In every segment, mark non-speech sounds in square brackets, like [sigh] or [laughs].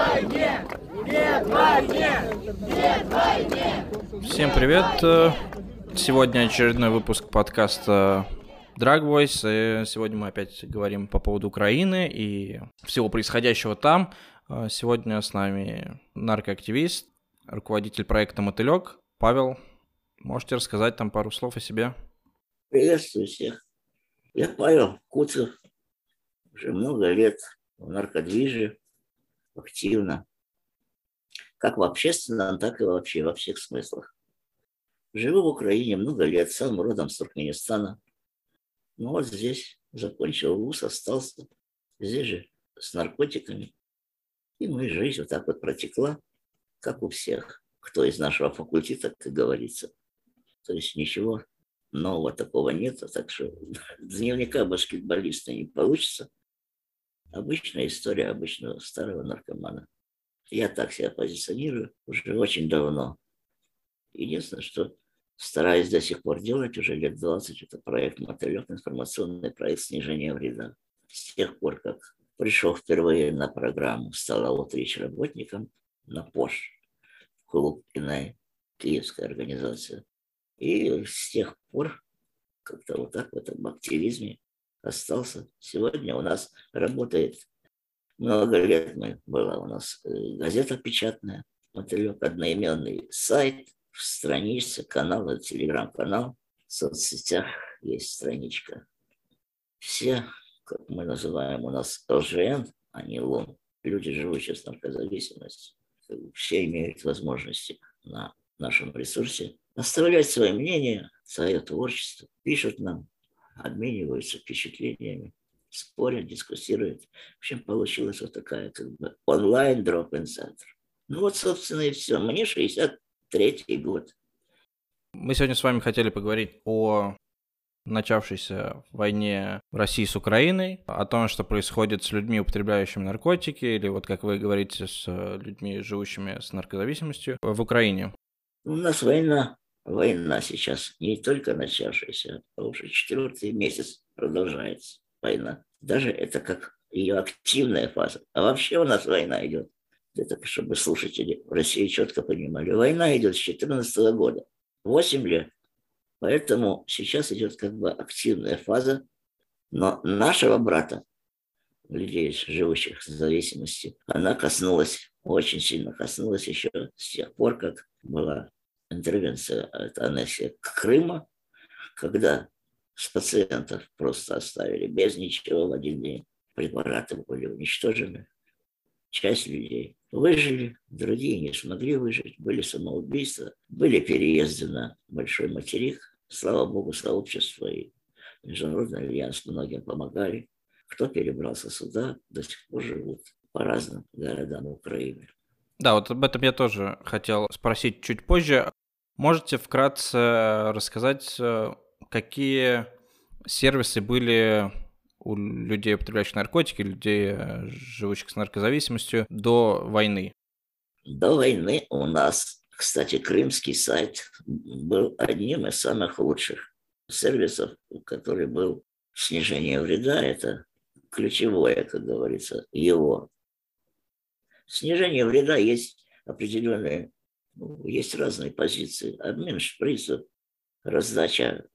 войне! Нет войне! Нет войне! Всем привет! Сегодня очередной выпуск подкаста Drag Voice. И сегодня мы опять говорим по поводу Украины и всего происходящего там. Сегодня с нами наркоактивист, руководитель проекта «Мотылек» Павел. Можете рассказать там пару слов о себе? Приветствую всех. Я Павел Куцев. Уже много лет в наркодвиже, активно. Как в общественном, так и вообще во всех смыслах. Живу в Украине много лет, сам родом с Туркменистана. Ну вот здесь закончил вуз, остался. Здесь же с наркотиками. И моя жизнь вот так вот протекла, как у всех, кто из нашего факультета, как говорится. То есть ничего нового такого нет, так что [laughs] дневника баскетболиста не получится. Обычная история обычного старого наркомана. Я так себя позиционирую уже очень давно. Единственное, что стараюсь до сих пор делать уже лет 20, это проект «Мотылек», информационный проект снижения вреда. С тех пор, как пришел впервые на программу, стал аутрич работником на ПОШ, клуб Инай, киевская организация. И с тех пор как-то вот так в этом активизме остался. Сегодня у нас работает много лет мы, была у нас э, газета печатная, мотылек, одноименный сайт, страница, канал, телеграм-канал, в соцсетях есть страничка. Все, как мы называем у нас ЛЖН, а не ЛОН, люди, живущие с наркозависимостью, все имеют возможности на нашем ресурсе оставлять свои мнения, свое творчество, пишут нам, обмениваются впечатлениями, спорят, дискуссируют. В общем, получилась вот такая как бы онлайн дроп-ин центр. Ну вот, собственно, и все. Мне 63-й год. Мы сегодня с вами хотели поговорить о начавшейся войне России с Украиной, о том, что происходит с людьми, употребляющими наркотики, или вот как вы говорите, с людьми, живущими с наркозависимостью в Украине. У нас война война сейчас не только начавшаяся, а уже четвертый месяц продолжается война. Даже это как ее активная фаза. А вообще у нас война идет. Это чтобы слушатели в России четко понимали. Война идет с 2014 года. 8 лет. Поэтому сейчас идет как бы активная фаза. Но нашего брата, людей, живущих в зависимости, она коснулась, очень сильно коснулась еще с тех пор, как была интервенция, это Крыма, когда с пациентов просто оставили без ничего в один день. Препараты были уничтожены. Часть людей выжили, другие не смогли выжить, были самоубийства, были переезды на большой материк. Слава богу, сообщество и Международный альянс многим помогали. Кто перебрался сюда, до сих пор живут по разным городам Украины. Да, вот об этом я тоже хотел спросить чуть позже. Можете вкратце рассказать, э, какие сервисы были у людей, употребляющих наркотики, людей, э, живущих с наркозависимостью, до войны? До войны у нас, кстати, крымский сайт был одним из самых лучших сервисов, который был снижение вреда. Это ключевое, как говорится, его. Снижение вреда есть определенные ну, есть разные позиции. Обмен шприцев, раздача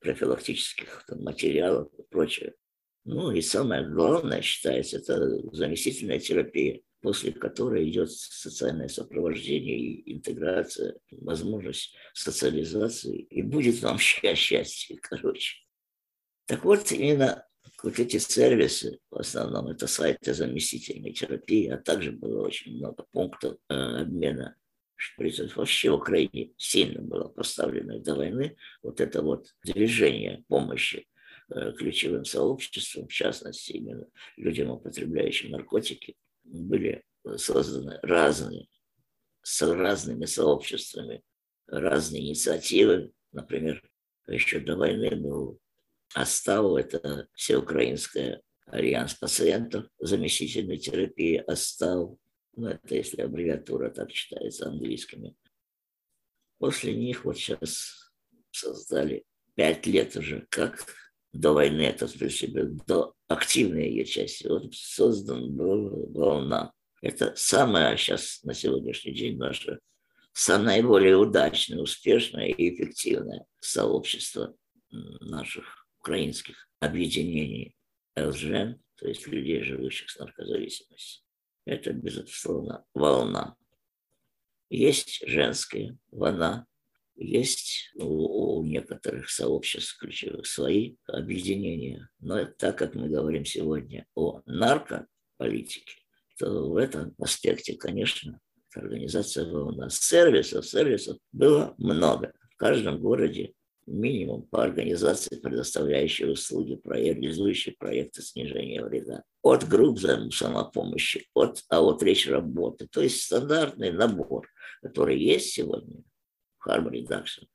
профилактических там, материалов и прочее. Ну и самое главное, считается, это заместительная терапия, после которой идет социальное сопровождение и интеграция, возможность социализации. И будет вам [laughs] счастье, короче. Так вот, именно вот эти сервисы, в основном это сайты заместительной терапии, а также было очень много пунктов э, обмена шприцев вообще в Украине сильно было поставлено до войны вот это вот движение помощи э, ключевым сообществам, в частности именно людям, употребляющим наркотики, были созданы разные, с разными сообществами, разные инициативы. Например, еще до войны был Оставу, это всеукраинская альянс пациентов заместительной терапии Остав, ну, это если аббревиатура так читается английскими. После них вот сейчас создали пять лет уже, как до войны, это в принципе, до активной ее части. Вот создан был волна. Это самое сейчас на сегодняшний день наше наиболее удачное, успешное и эффективное сообщество наших украинских объединений ЛЖН, то есть людей, живущих с наркозависимостью. Это, безусловно, волна. Есть женская волна, есть у, у некоторых сообществ ключевых свои объединения. Но так как мы говорим сегодня о наркополитике, то в этом аспекте, конечно, организация волна. Сервисов, сервисов было много. В каждом городе минимум по организации, предоставляющей услуги, реализующей проекты снижения вреда. От групп самопомощи, от, а вот речь работы. То есть стандартный набор, который есть сегодня Harm Reduction,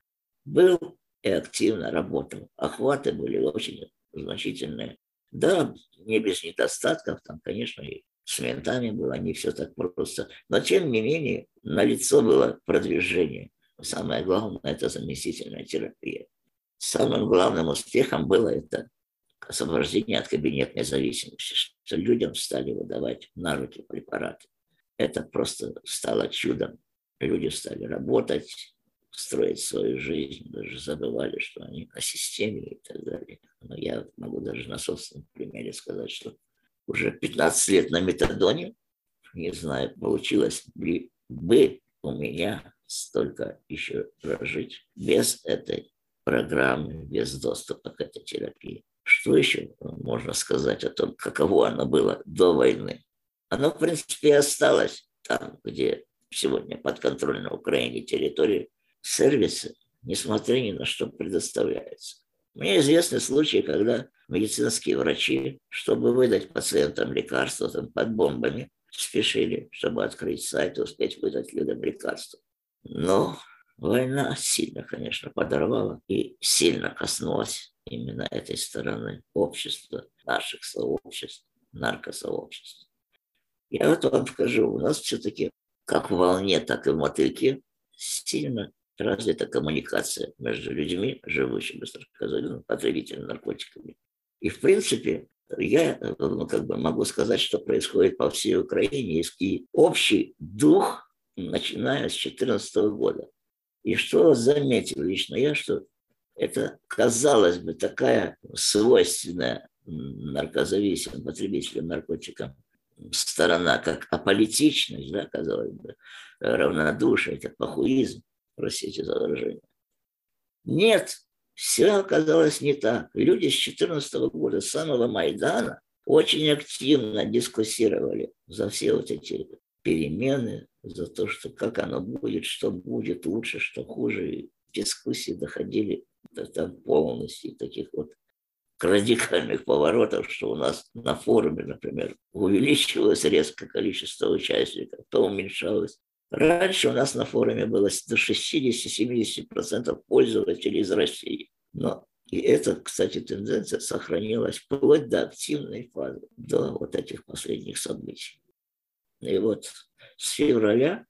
был и активно работал. Охваты были очень значительные. Да, не без недостатков, там, конечно, и с ментами было не все так просто. Но, тем не менее, на лицо было продвижение. Самое главное – это заместительная терапия. Самым главным успехом было это освобождение от кабинетной зависимости, что людям стали выдавать на руки препараты. Это просто стало чудом. Люди стали работать, строить свою жизнь, даже забывали, что они о системе и так далее. Но я могу даже на собственном примере сказать, что уже 15 лет на метадоне, не знаю, получилось ли бы у меня столько еще прожить без этой программы, без доступа к этой терапии. Что еще можно сказать о том, каково оно было до войны? Оно, в принципе, осталось там, где сегодня подконтрольна Украине территории, сервисы, несмотря ни на что, предоставляются. Мне известны случаи, когда медицинские врачи, чтобы выдать пациентам лекарства там, под бомбами, спешили, чтобы открыть сайт и успеть выдать людям лекарства. Но война сильно, конечно, подорвала и сильно коснулась именно этой стороны общества, наших сообществ, наркосообществ. Я вот вам скажу, у нас все-таки как в волне, так и в мотыльке сильно развита коммуникация между людьми, живущими с наркозой, потребителями наркотиками. И, в принципе, я ну, как бы могу сказать, что происходит по всей Украине, и общий дух, начиная с 2014 года. И что заметил лично я, что это, казалось бы, такая свойственная наркозависимым потребителям наркотикам сторона, как аполитичность, да, казалось бы, равнодушие, как пахуизм, простите за выражение. Нет, все оказалось не так. Люди с 2014 года, с самого Майдана, очень активно дискуссировали за все вот эти перемены, за то, что как оно будет, что будет лучше, что хуже. И дискуссии доходили до там, полностью таких вот радикальных поворотов, что у нас на форуме, например, увеличивалось резко количество участников, то уменьшалось. Раньше у нас на форуме было до 60-70% пользователей из России. Но и эта, кстати, тенденция сохранилась вплоть до активной фазы, до вот этих последних событий. И вот с февраля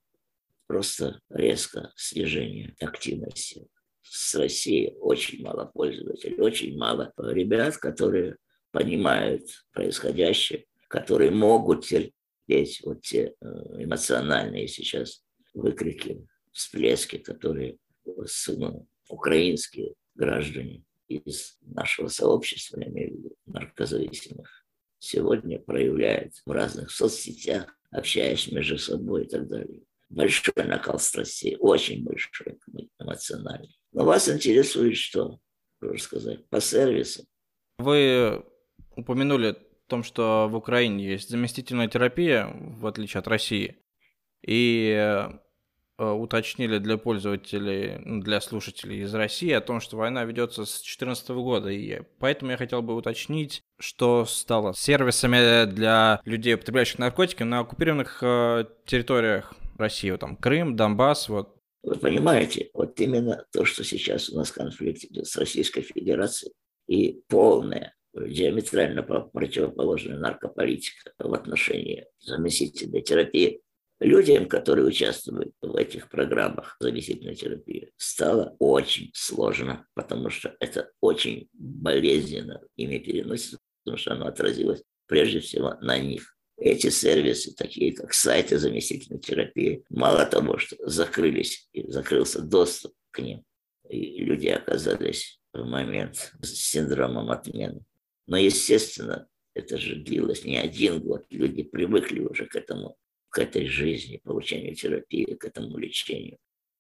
просто резко снижение активности. С Россией очень мало пользователей, очень мало ребят, которые понимают происходящее, которые могут терпеть вот те э, эмоциональные сейчас выкрики, всплески, которые ну, украинские граждане из нашего сообщества, я имею в виду наркозависимых, сегодня проявляют в разных соцсетях, общаясь между собой и так далее. Большой накал страстей, очень большой эмоциональный. Но вас интересует что? Можно сказать, по сервису. Вы упомянули о том, что в Украине есть заместительная терапия, в отличие от России. И уточнили для пользователей, ну, для слушателей из России о том, что война ведется с 2014 года. И поэтому я хотел бы уточнить, что стало сервисами для людей, употребляющих наркотики на оккупированных э, территориях России, вот там Крым, Донбасс, вот. Вы понимаете, вот именно то, что сейчас у нас конфликт идет с Российской Федерацией и полная диаметрально противоположная наркополитика в отношении заместительной терапии людям, которые участвуют в этих программах заместительной терапии, стало очень сложно, потому что это очень болезненно ими переносится, потому что оно отразилось прежде всего на них. Эти сервисы, такие как сайты заместительной терапии, мало того, что закрылись, и закрылся доступ к ним, и люди оказались в момент с синдромом отмены. Но, естественно, это же длилось не один год. Люди привыкли уже к этому, к этой жизни, получению терапии, к этому лечению.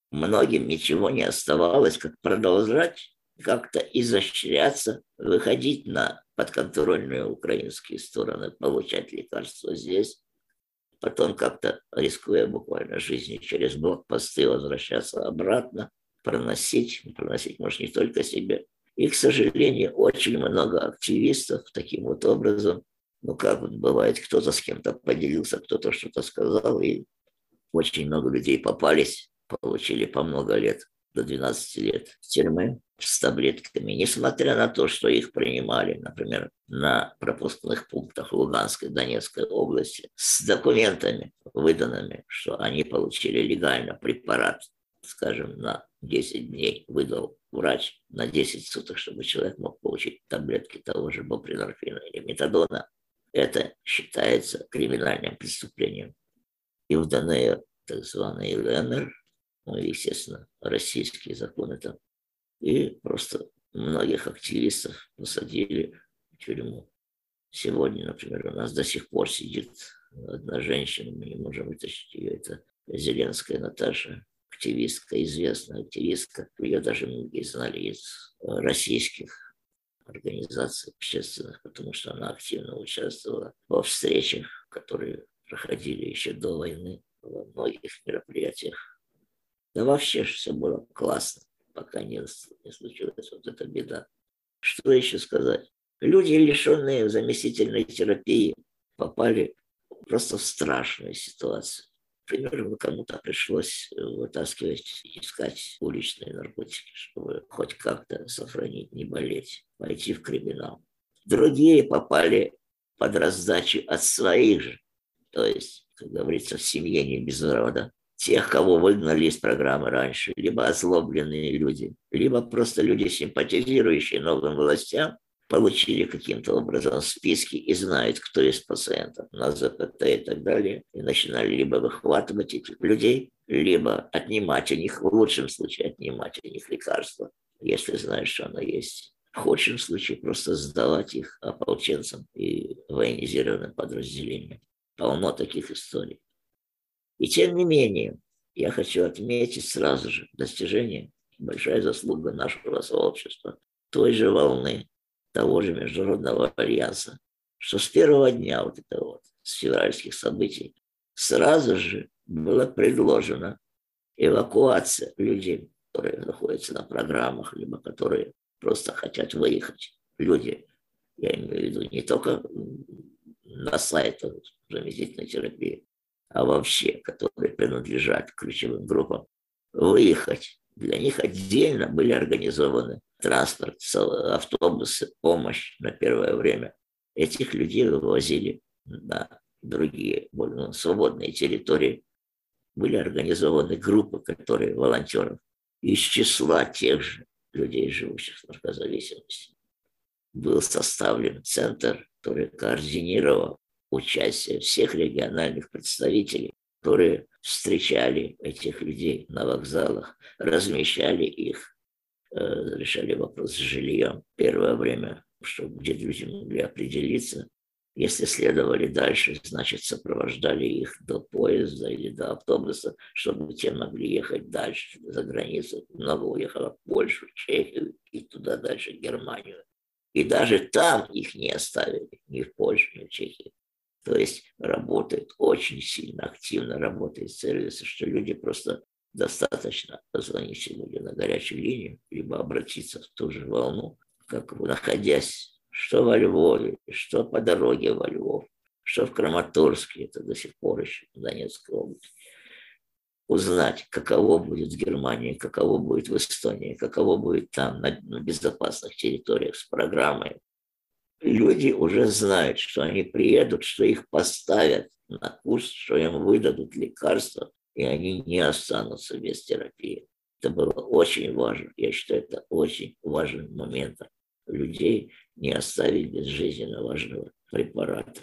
Многим ничего не оставалось, как продолжать как-то изощряться, выходить на подконтрольные украинские стороны, получать лекарства здесь, потом как-то, рискуя буквально жизнью через блокпосты, возвращаться обратно, проносить, проносить, может, не только себе. И, к сожалению, очень много активистов таким вот образом, ну, как вот бывает, кто-то с кем-то поделился, кто-то что-то сказал, и очень много людей попались, получили по много лет до 12 лет в тюрьмы с таблетками, несмотря на то, что их принимали, например, на пропускных пунктах Луганской, Донецкой области с документами выданными, что они получили легально препарат, скажем, на 10 дней выдал врач на 10 суток, чтобы человек мог получить таблетки того же бопринорфина или метадона. Это считается криминальным преступлением. И в ДНР, так званый ЛНР, ну, естественно, российские законы там. И просто многих активистов посадили в тюрьму. Сегодня, например, у нас до сих пор сидит одна женщина, мы не можем вытащить ее, это Зеленская Наташа, активистка, известная активистка. Ее даже многие знали из российских организаций общественных, потому что она активно участвовала во встречах, которые проходили еще до войны, во многих мероприятиях да вообще все было классно, пока не, не случилась вот эта беда. Что еще сказать? Люди, лишенные заместительной терапии, попали просто в страшную ситуацию. Примерно кому-то пришлось вытаскивать, искать уличные наркотики, чтобы хоть как-то сохранить, не болеть, пойти в криминал. Другие попали под раздачу от своих же, то есть, как говорится, в семье не без рода тех, кого выгнали из программы раньше, либо озлобленные люди, либо просто люди, симпатизирующие новым властям, получили каким-то образом списки и знают, кто из пациентов на ЗПТ и так далее, и начинали либо выхватывать этих людей, либо отнимать у них, в лучшем случае отнимать у них лекарства, если знаешь, что оно есть. В худшем случае просто сдавать их ополченцам и военизированным подразделениям. Полно таких историй. И тем не менее, я хочу отметить сразу же достижение, большая заслуга нашего сообщества, той же волны, того же Международного альянса, что с первого дня вот этого вот, с февральских событий, сразу же была предложена эвакуация людей, которые находятся на программах, либо которые просто хотят выехать. Люди, я имею в виду не только на сайтах заместительной терапии, а вообще, которые принадлежат ключевым группам, выехать. Для них отдельно были организованы транспорт, автобусы, помощь на первое время. Этих людей вывозили на другие, более свободные территории. Были организованы группы, которые волонтеров из числа тех же людей, живущих с наркозависимостью. Был составлен центр, который координировал участие всех региональных представителей, которые встречали этих людей на вокзалах, размещали их, э, решали вопрос с жильем первое время, чтобы где люди могли определиться. Если следовали дальше, значит, сопровождали их до поезда или до автобуса, чтобы те могли ехать дальше, за границу. Много уехало в Польшу, Чехию и туда дальше, Германию. И даже там их не оставили, ни в Польше, ни в Чехии. То есть работает очень сильно, активно работает сервис, что люди просто достаточно позвонить сегодня на горячую линию, либо обратиться в ту же волну, как находясь что во Львове, что по дороге во Львов, что в Краматорске, это до сих пор еще в Донецкой области, узнать, каково будет в Германии, каково будет в Эстонии, каково будет там на, на безопасных территориях с программой люди уже знают, что они приедут, что их поставят на курс, что им выдадут лекарства, и они не останутся без терапии. Это было очень важно. Я считаю, это очень важный момент. Людей не оставить без жизненно важного препарата.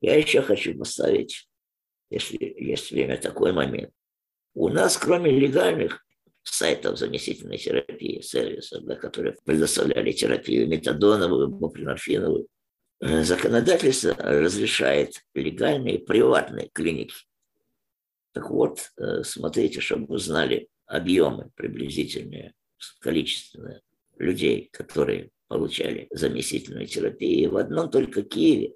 Я еще хочу поставить, если есть время, такой момент. У нас, кроме легальных сайтов заместительной терапии, сервисов, да, которые предоставляли терапию метадоновую, бупринорфиновую, э, законодательство разрешает легальные приватные клиники. Так вот, э, смотрите, чтобы вы знали объемы приблизительные, количественные людей, которые получали заместительную терапию. в одном только Киеве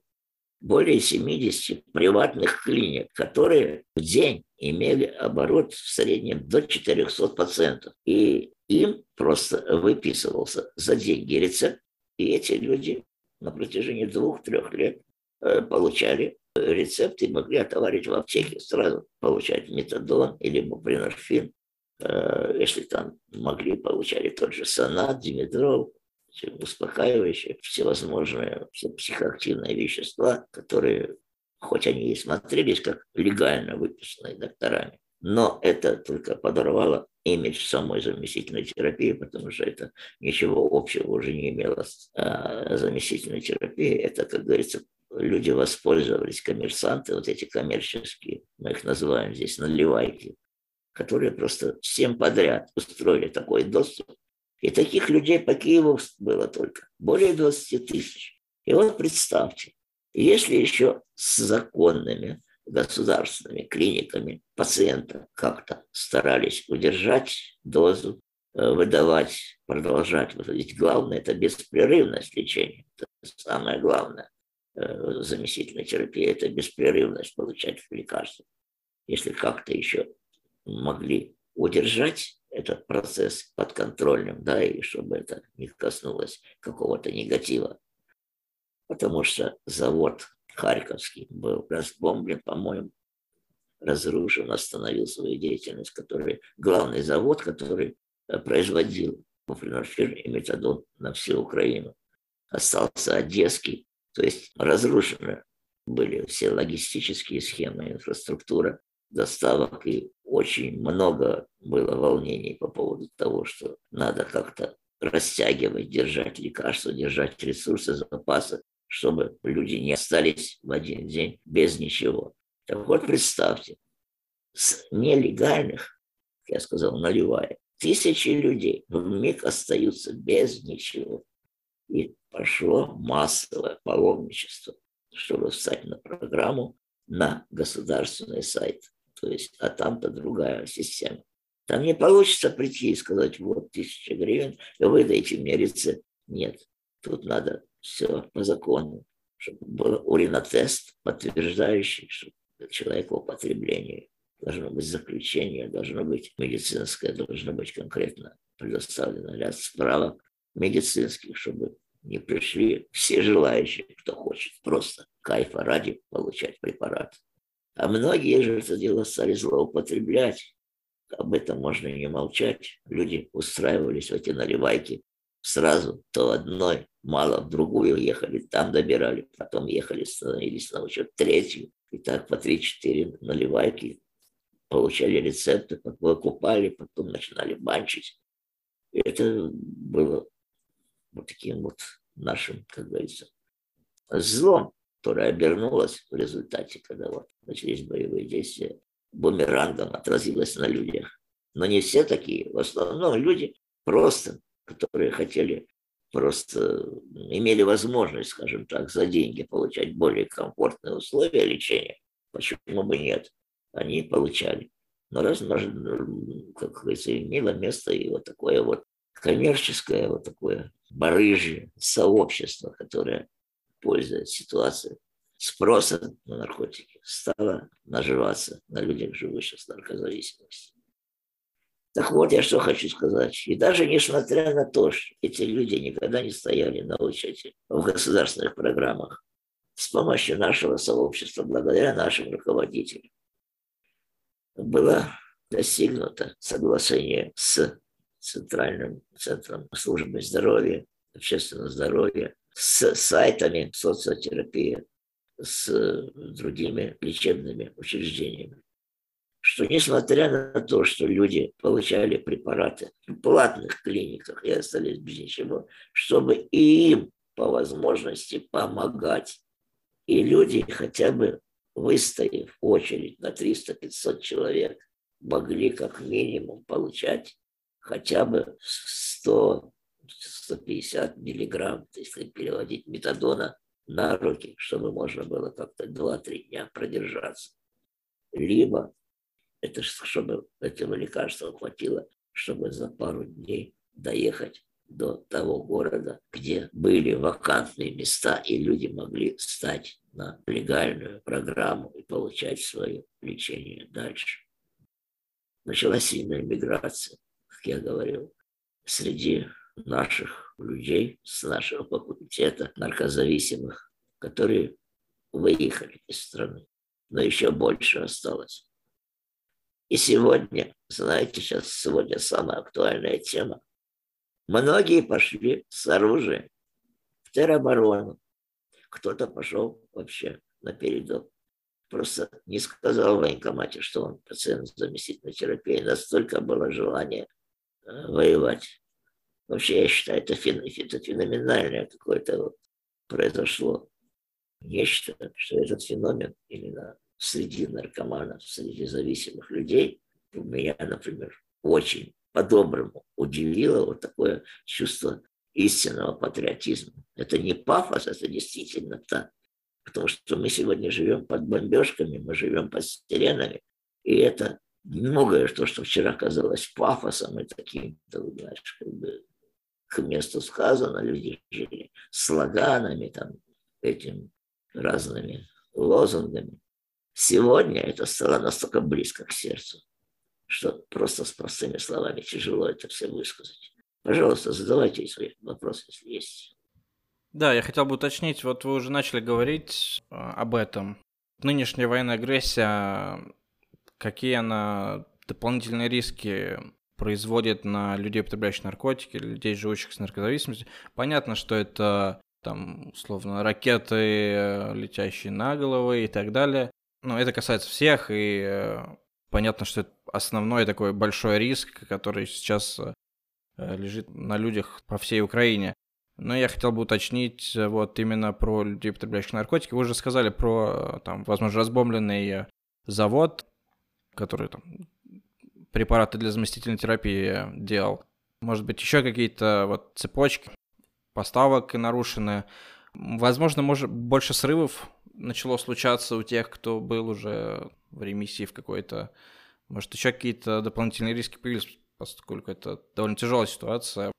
более 70 приватных клиник, которые в день имели оборот в среднем до 400 пациентов. И им просто выписывался за деньги рецепт, и эти люди на протяжении двух-трех лет э, получали рецепты и могли отоварить в аптеке, сразу получать метадон или бупринорфин, э, если там могли, получали тот же сонат, димедрол, успокаивающие, всевозможные все психоактивные вещества, которые, хоть они и смотрелись как легально выписанные докторами, но это только подорвало имидж самой заместительной терапии, потому что это ничего общего уже не имело с а, заместительной терапией. Это, как говорится, люди воспользовались, коммерсанты, вот эти коммерческие, мы их называем здесь наливайки, которые просто всем подряд устроили такой доступ и таких людей по Киеву было только более 20 тысяч. И вот представьте, если еще с законными государственными клиниками пациента как-то старались удержать дозу, э, выдавать, продолжать. Ведь главное – это беспрерывность лечения. Это самое главное. Э, заместительной терапии – это беспрерывность получать лекарства. Если как-то еще могли удержать этот процесс под контролем, да, и чтобы это не коснулось какого-то негатива. Потому что завод Харьковский был разбомблен, по-моему, разрушен, остановил свою деятельность, который, главный завод, который э, производил буфринорфин и метадон на всю Украину. Остался Одесский, то есть разрушены были все логистические схемы, инфраструктура доставок, и очень много было волнений по поводу того, что надо как-то растягивать, держать лекарства, держать ресурсы, запасы, чтобы люди не остались в один день без ничего. Так вот, представьте, с нелегальных, я сказал, наливая, тысячи людей в миг остаются без ничего. И пошло массовое паломничество, чтобы встать на программу на государственный сайт то есть, а там-то другая система. Там не получится прийти и сказать, вот тысяча гривен, выдайте мне рецепт. Нет, тут надо все по закону, чтобы был уринотест, подтверждающий, что человек в употреблении. Должно быть заключение, должно быть медицинское, должно быть конкретно предоставлено ряд справок медицинских, чтобы не пришли все желающие, кто хочет просто кайфа ради получать препарат. А многие же это дело стали злоупотреблять. Об этом можно не молчать. Люди устраивались в эти наливайки сразу то одной, мало в другую ехали, там добирали, потом ехали, становились на учет третью. И так по три-четыре наливайки получали рецепты, выкупали, потом начинали банчить. И это было вот таким вот нашим, как говорится, злом которая обернулась в результате, когда вот начались боевые действия, бумерангом отразилась на людях. Но не все такие, в основном люди просто, которые хотели просто имели возможность, скажем так, за деньги получать более комфортные условия лечения. Почему бы нет? Они получали. Но раз, как говорится, имело место и вот такое вот коммерческое, вот такое барыжье сообщество, которое пользуясь ситуацией спроса на наркотики, стала наживаться на людях, живущих с наркозависимостью. Так вот, я что хочу сказать. И даже несмотря на то, что эти люди никогда не стояли на учете в государственных программах, с помощью нашего сообщества, благодаря нашим руководителям, было достигнуто соглашение с Центральным центром службы здоровья, общественного здоровья, с сайтами социотерапии, с другими лечебными учреждениями. Что несмотря на то, что люди получали препараты в платных клиниках и остались без ничего, чтобы и им по возможности помогать И люди хотя бы выстояв очередь на 300-500 человек, могли как минимум получать хотя бы 100 150 миллиграмм, если переводить метадона на руки, чтобы можно было как-то 2-3 дня продержаться. Либо это чтобы этого лекарства хватило, чтобы за пару дней доехать до того города, где были вакантные места, и люди могли стать на легальную программу и получать свое лечение дальше. Началась сильная миграция, как я говорил, среди наших людей с нашего факультета наркозависимых, которые выехали из страны, но еще больше осталось. И сегодня, знаете, сейчас сегодня самая актуальная тема. Многие пошли с оружием в тероборону. Кто-то пошел вообще на передок. Просто не сказал в военкомате, что он пациент заместительной терапии. Настолько было желание э, воевать. Вообще, я считаю, это, фен, это феноменальное какое-то вот произошло нечто, что этот феномен именно среди наркоманов, среди зависимых людей, меня, например, очень по-доброму удивило вот такое чувство истинного патриотизма. Это не пафос, это действительно так. Потому что мы сегодня живем под бомбежками, мы живем под сиренами, и это многое, то, что вчера казалось пафосом и таким, знаешь, как бы к месту сказано, люди жили слоганами, там, этим разными лозунгами. Сегодня это стало настолько близко к сердцу, что просто с простыми словами тяжело это все высказать. Пожалуйста, задавайте свои вопросы, если есть. Да, я хотел бы уточнить, вот вы уже начали говорить э, об этом. Нынешняя военная агрессия, какие она дополнительные риски производит на людей, употребляющих наркотики, людей, живущих с наркозависимостью. Понятно, что это там, условно, ракеты, э, летящие на головы и так далее. Но это касается всех, и э, понятно, что это основной такой большой риск, который сейчас э, лежит на людях по всей Украине. Но я хотел бы уточнить вот именно про людей, употребляющих наркотики. Вы уже сказали про, там, возможно, разбомбленный завод, который там препараты для заместительной терапии делал. Может быть, еще какие-то вот цепочки поставок нарушены. Возможно, может, больше срывов начало случаться у тех, кто был уже в ремиссии в какой-то... Может, еще какие-то дополнительные риски появились, поскольку это довольно тяжелая ситуация.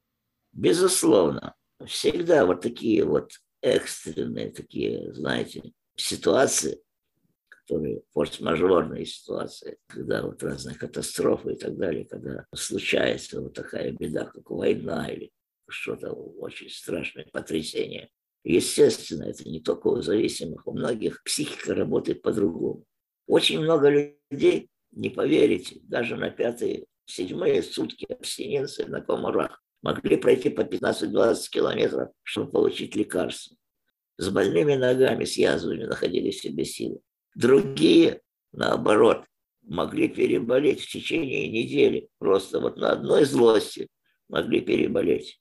Безусловно. Всегда вот такие вот экстренные такие, знаете, ситуации, которые форс-мажорные ситуации, когда вот разные катастрофы и так далее, когда случается вот такая беда, как война или что-то очень страшное потрясение. Естественно, это не только у зависимых, у многих психика работает по-другому. Очень много людей, не поверите, даже на пятые, седьмые сутки абстиненции на комарах могли пройти по 15-20 километров, чтобы получить лекарство. С больными ногами, с язвами находили в себе силы. Другие, наоборот, могли переболеть в течение недели. Просто вот на одной злости могли переболеть.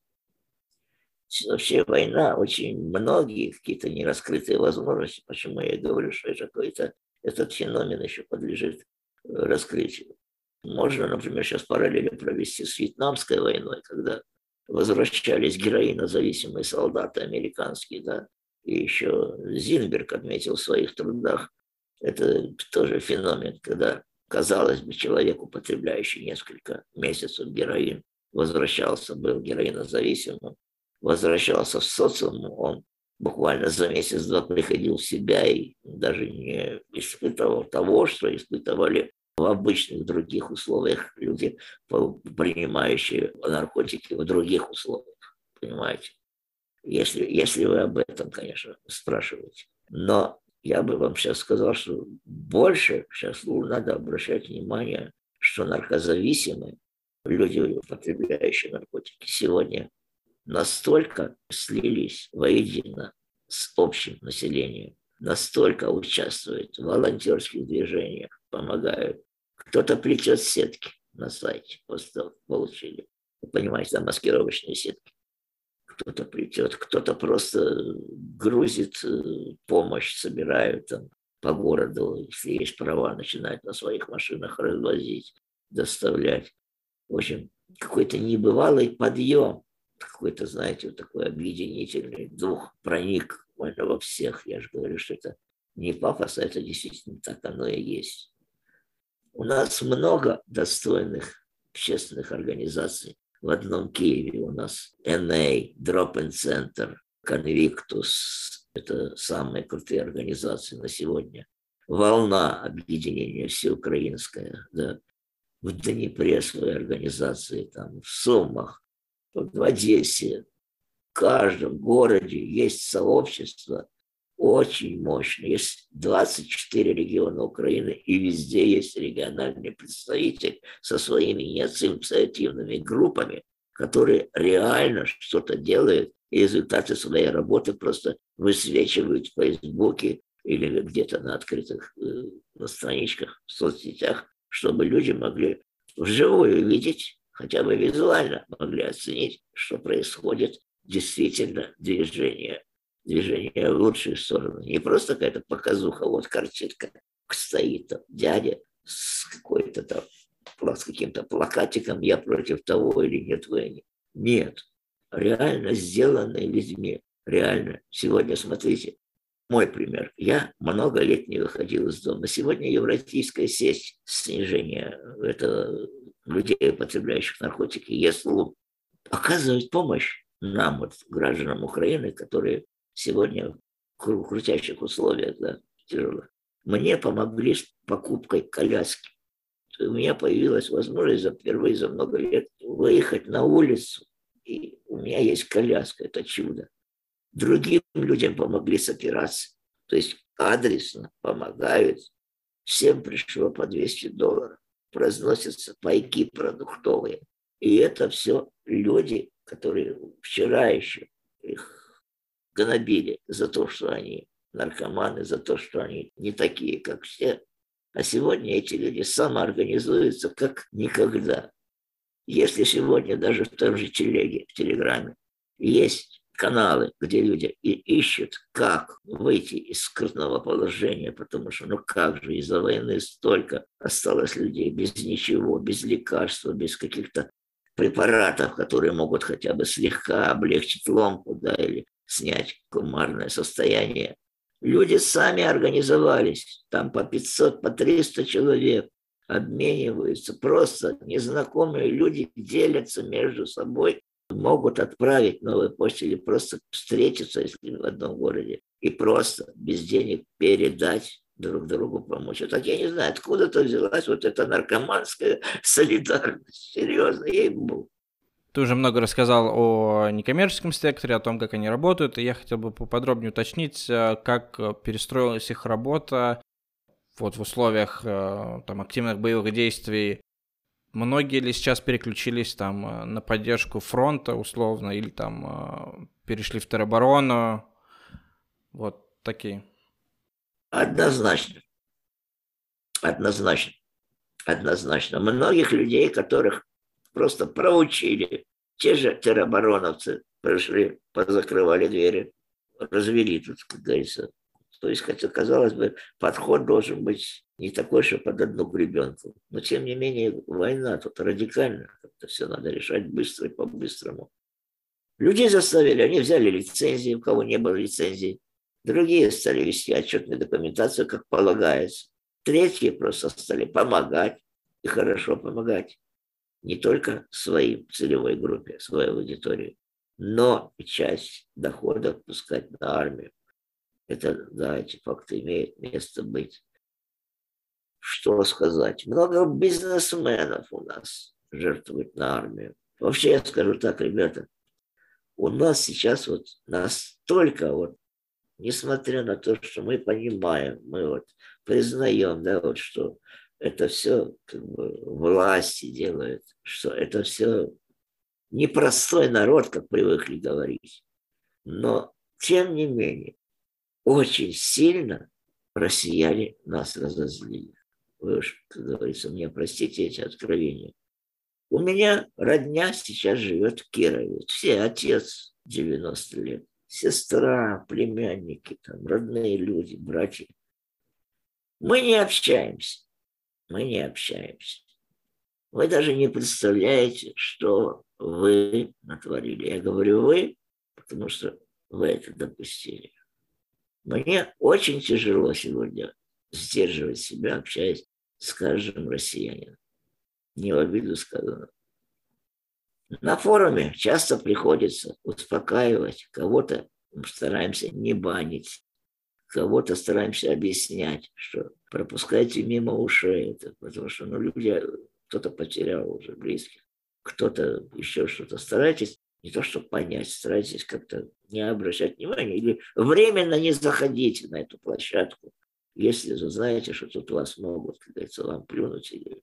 Вообще война, очень многие какие-то нераскрытые возможности. Почему я говорю, что это какой-то этот феномен еще подлежит раскрытию. Можно, например, сейчас параллели провести с Вьетнамской войной, когда возвращались героинозависимые солдаты американские, да, и еще Зинберг отметил в своих трудах это тоже феномен, когда, казалось бы, человек, употребляющий несколько месяцев героин, возвращался, был героинозависимым, возвращался в социум, он буквально за месяц-два приходил в себя и даже не испытывал того, что испытывали в обычных других условиях люди, принимающие наркотики в других условиях. Понимаете? Если, если вы об этом, конечно, спрашиваете. Но я бы вам сейчас сказал, что больше сейчас надо обращать внимание, что наркозависимые люди, употребляющие наркотики, сегодня настолько слились воедино с общим населением, настолько участвуют в волонтерских движениях, помогают. Кто-то плетет сетки на сайте, просто получили. Вы понимаете, там маскировочные сетки. Кто-то придет, кто-то просто грузит э, помощь, собирают там по городу, если есть права, начинают на своих машинах развозить, доставлять. В общем, какой-то небывалый подъем, какой-то, знаете, вот такой объединительный дух проник во всех. Я же говорю, что это не пафос, а это действительно так оно и есть. У нас много достойных общественных организаций. В одном Киеве у нас NA, Drop-in Center, Convictus, это самые крутые организации на сегодня. Волна объединения всеукраинская, да. В Днепре свои организации, там, в Сумах, в Одессе, в каждом городе есть сообщество очень мощное. Есть 24 региона Украины, и везде есть региональный представитель со своими инициативными группами, которые реально что-то делают, и результаты своей работы просто высвечивают в Фейсбуке или где-то на открытых э, на страничках в соцсетях, чтобы люди могли вживую видеть, хотя бы визуально могли оценить, что происходит действительно движение, движение в лучшую сторону. Не просто какая-то показуха, вот картинка стоит там дядя с какой-то там с каким-то плакатиком «Я против того» или «Нет войны». Нет, реально сделанные людьми. Реально. Сегодня, смотрите, мой пример. Я много лет не выходил из дома. Сегодня европейская сеть снижения это людей, употребляющих наркотики, ЕСЛУ, оказывает помощь нам, вот, гражданам Украины, которые сегодня в крутящих условиях, да, тяжелых. Мне помогли с покупкой коляски. У меня появилась возможность за впервые за много лет выехать на улицу и у меня есть коляска, это чудо. Другим людям помогли с операцией. То есть адресно помогают. Всем пришло по 200 долларов. Разносятся пайки продуктовые. И это все люди, которые вчера еще их гнобили за то, что они наркоманы, за то, что они не такие, как все. А сегодня эти люди самоорганизуются как никогда. Если сегодня даже в том же телеге, в Телеграме, есть каналы, где люди и ищут, как выйти из скрытного положения, потому что ну как же из-за войны столько осталось людей без ничего, без лекарства, без каких-то препаратов, которые могут хотя бы слегка облегчить ломку, да, или снять кумарное состояние. Люди сами организовались, там по 500, по 300 человек, обмениваются, просто незнакомые люди делятся между собой, могут отправить новую почту или просто встретиться, если в одном городе, и просто без денег передать друг другу помочь. Вот так я не знаю, откуда-то взялась вот эта наркоманская [laughs] солидарность. Серьезно, ей-богу. Ты уже много рассказал о некоммерческом секторе, о том, как они работают, и я хотел бы поподробнее уточнить, э, как перестроилась их работа вот в условиях э, там, активных боевых действий, многие ли сейчас переключились там э, на поддержку фронта условно или там перешли в тероборону? Вот такие. Однозначно. Однозначно. Однозначно. Многих людей, которых просто проучили, те же теробороновцы пришли, позакрывали двери, развели тут, как говорится, то есть, хотя, казалось бы, подход должен быть не такой, что под одну гребенку. Но, тем не менее, война тут радикально. Это все надо решать быстро и по-быстрому. Людей заставили, они взяли лицензии, у кого не было лицензий. Другие стали вести отчетную документацию, как полагается. Третьи просто стали помогать, и хорошо помогать. Не только своей целевой группе, своей аудитории, но и часть доходов пускать на армию. Это, да, эти факты имеют место быть. Что сказать? Много бизнесменов у нас жертвуют на армию. Вообще, я скажу так, ребята, у нас сейчас вот настолько вот, несмотря на то, что мы понимаем, мы вот признаем, да, вот что это все как бы власти делают, что это все непростой народ, как привыкли говорить. Но, тем не менее, очень сильно россияне нас разозлили. Вы уж, как говорится, мне простите эти откровения. У меня родня сейчас живет в Кирове. Все, отец 90 лет, сестра, племянники, там, родные люди, братья. Мы не общаемся. Мы не общаемся. Вы даже не представляете, что вы натворили. Я говорю вы, потому что вы это допустили. Мне очень тяжело сегодня сдерживать себя, общаясь с каждым россиянином. Не в обиду сказано. На форуме часто приходится успокаивать, кого-то стараемся не банить, кого-то стараемся объяснять, что пропускайте мимо ушей это, потому что ну, люди, кто-то потерял уже близких, кто-то еще что-то. Старайтесь не то, чтобы понять, старайтесь как-то не обращать внимания или временно не заходите на эту площадку, если вы знаете, что тут вас могут, как говорится, вам плюнуть. Или...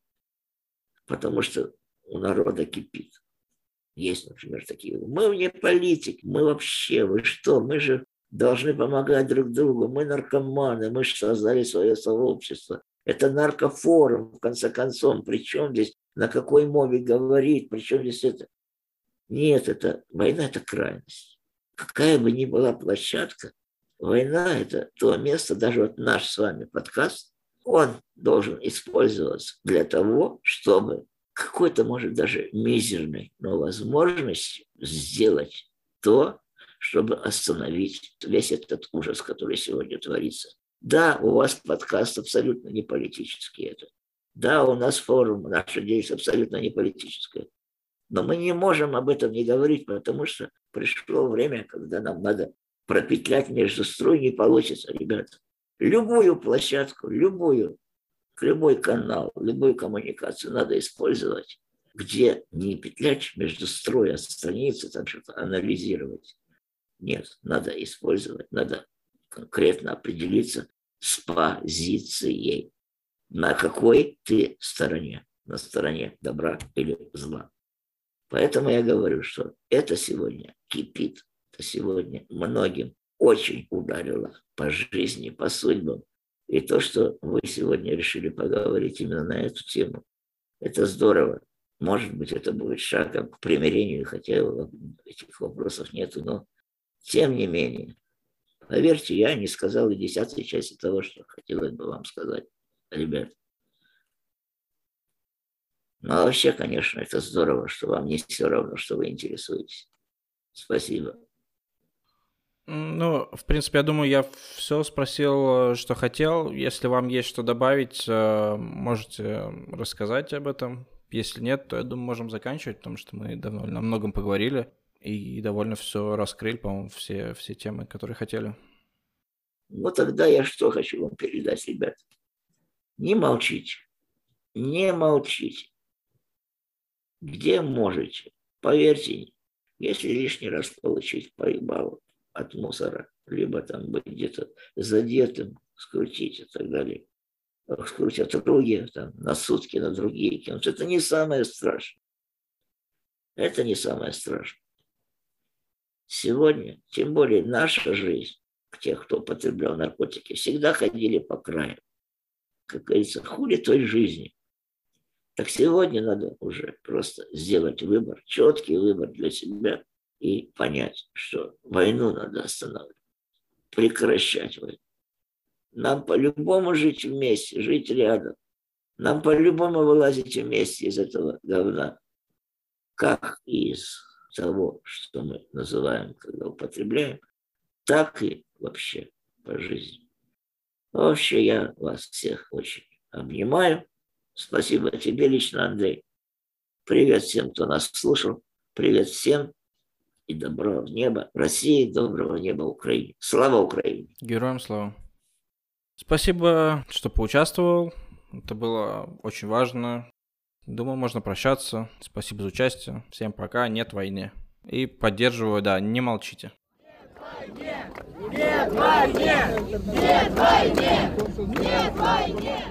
Потому что у народа кипит. Есть, например, такие. Мы не политики, мы вообще, вы что, мы же должны помогать друг другу, мы наркоманы, мы же создали свое сообщество. Это наркофорум, в конце концов. Причем здесь, на какой мове говорить, причем здесь это. Нет, это война – это крайность. Какая бы ни была площадка, война – это то место, даже вот наш с вами подкаст, он должен использоваться для того, чтобы какой-то, может, даже мизерной, но возможностью сделать то, чтобы остановить весь этот ужас, который сегодня творится. Да, у вас подкаст абсолютно не политический это. Да, у нас форум, наша деятельность абсолютно не политическая. Но мы не можем об этом не говорить, потому что пришло время, когда нам надо пропетлять между струй, не получится, ребята. Любую площадку, любую, любой канал, любую коммуникацию надо использовать, где не петлять между строй, а страницы, там что-то анализировать. Нет, надо использовать, надо конкретно определиться с позицией, на какой ты стороне, на стороне добра или зла. Поэтому я говорю, что это сегодня кипит, это сегодня многим очень ударило по жизни, по судьбам. И то, что вы сегодня решили поговорить именно на эту тему, это здорово. Может быть, это будет шагом к примирению, хотя этих вопросов нету, но тем не менее, поверьте, я не сказал и десятой части того, что хотелось бы вам сказать, ребят. Но вообще, конечно, это здорово, что вам не все равно, что вы интересуетесь. Спасибо. Ну, в принципе, я думаю, я все спросил, что хотел. Если вам есть что добавить, э, можете рассказать об этом. Если нет, то я думаю, можем заканчивать, потому что мы давно о многом поговорили и довольно все раскрыли, по-моему, все, все темы, которые хотели. Ну, тогда я что хочу вам передать, ребят? Не молчите. Не молчите. Где можете? Поверьте, если лишний раз получить поебалу от мусора, либо там быть где-то задетым, скрутить и так далее, скрутят руки там, на сутки, на другие кинуть. Это не самое страшное. Это не самое страшное. Сегодня, тем более наша жизнь, тех, кто употреблял наркотики, всегда ходили по краю. Как говорится, хули той жизни. Так сегодня надо уже просто сделать выбор, четкий выбор для себя и понять, что войну надо останавливать, прекращать войну. Нам по-любому жить вместе, жить рядом. Нам по-любому вылазить вместе из этого говна, как из того, что мы называем, когда употребляем, так и вообще по жизни. Вообще я вас всех очень обнимаю. Спасибо тебе лично, Андрей. Привет всем, кто нас слушал. Привет всем и доброго неба России, доброго неба Украине. Слава Украине! Героям слава! Спасибо, что поучаствовал. Это было очень важно. Думаю, можно прощаться. Спасибо за участие. Всем пока, нет войны. И поддерживаю, да, не молчите. Нет войне! Нет войне! Нет войне!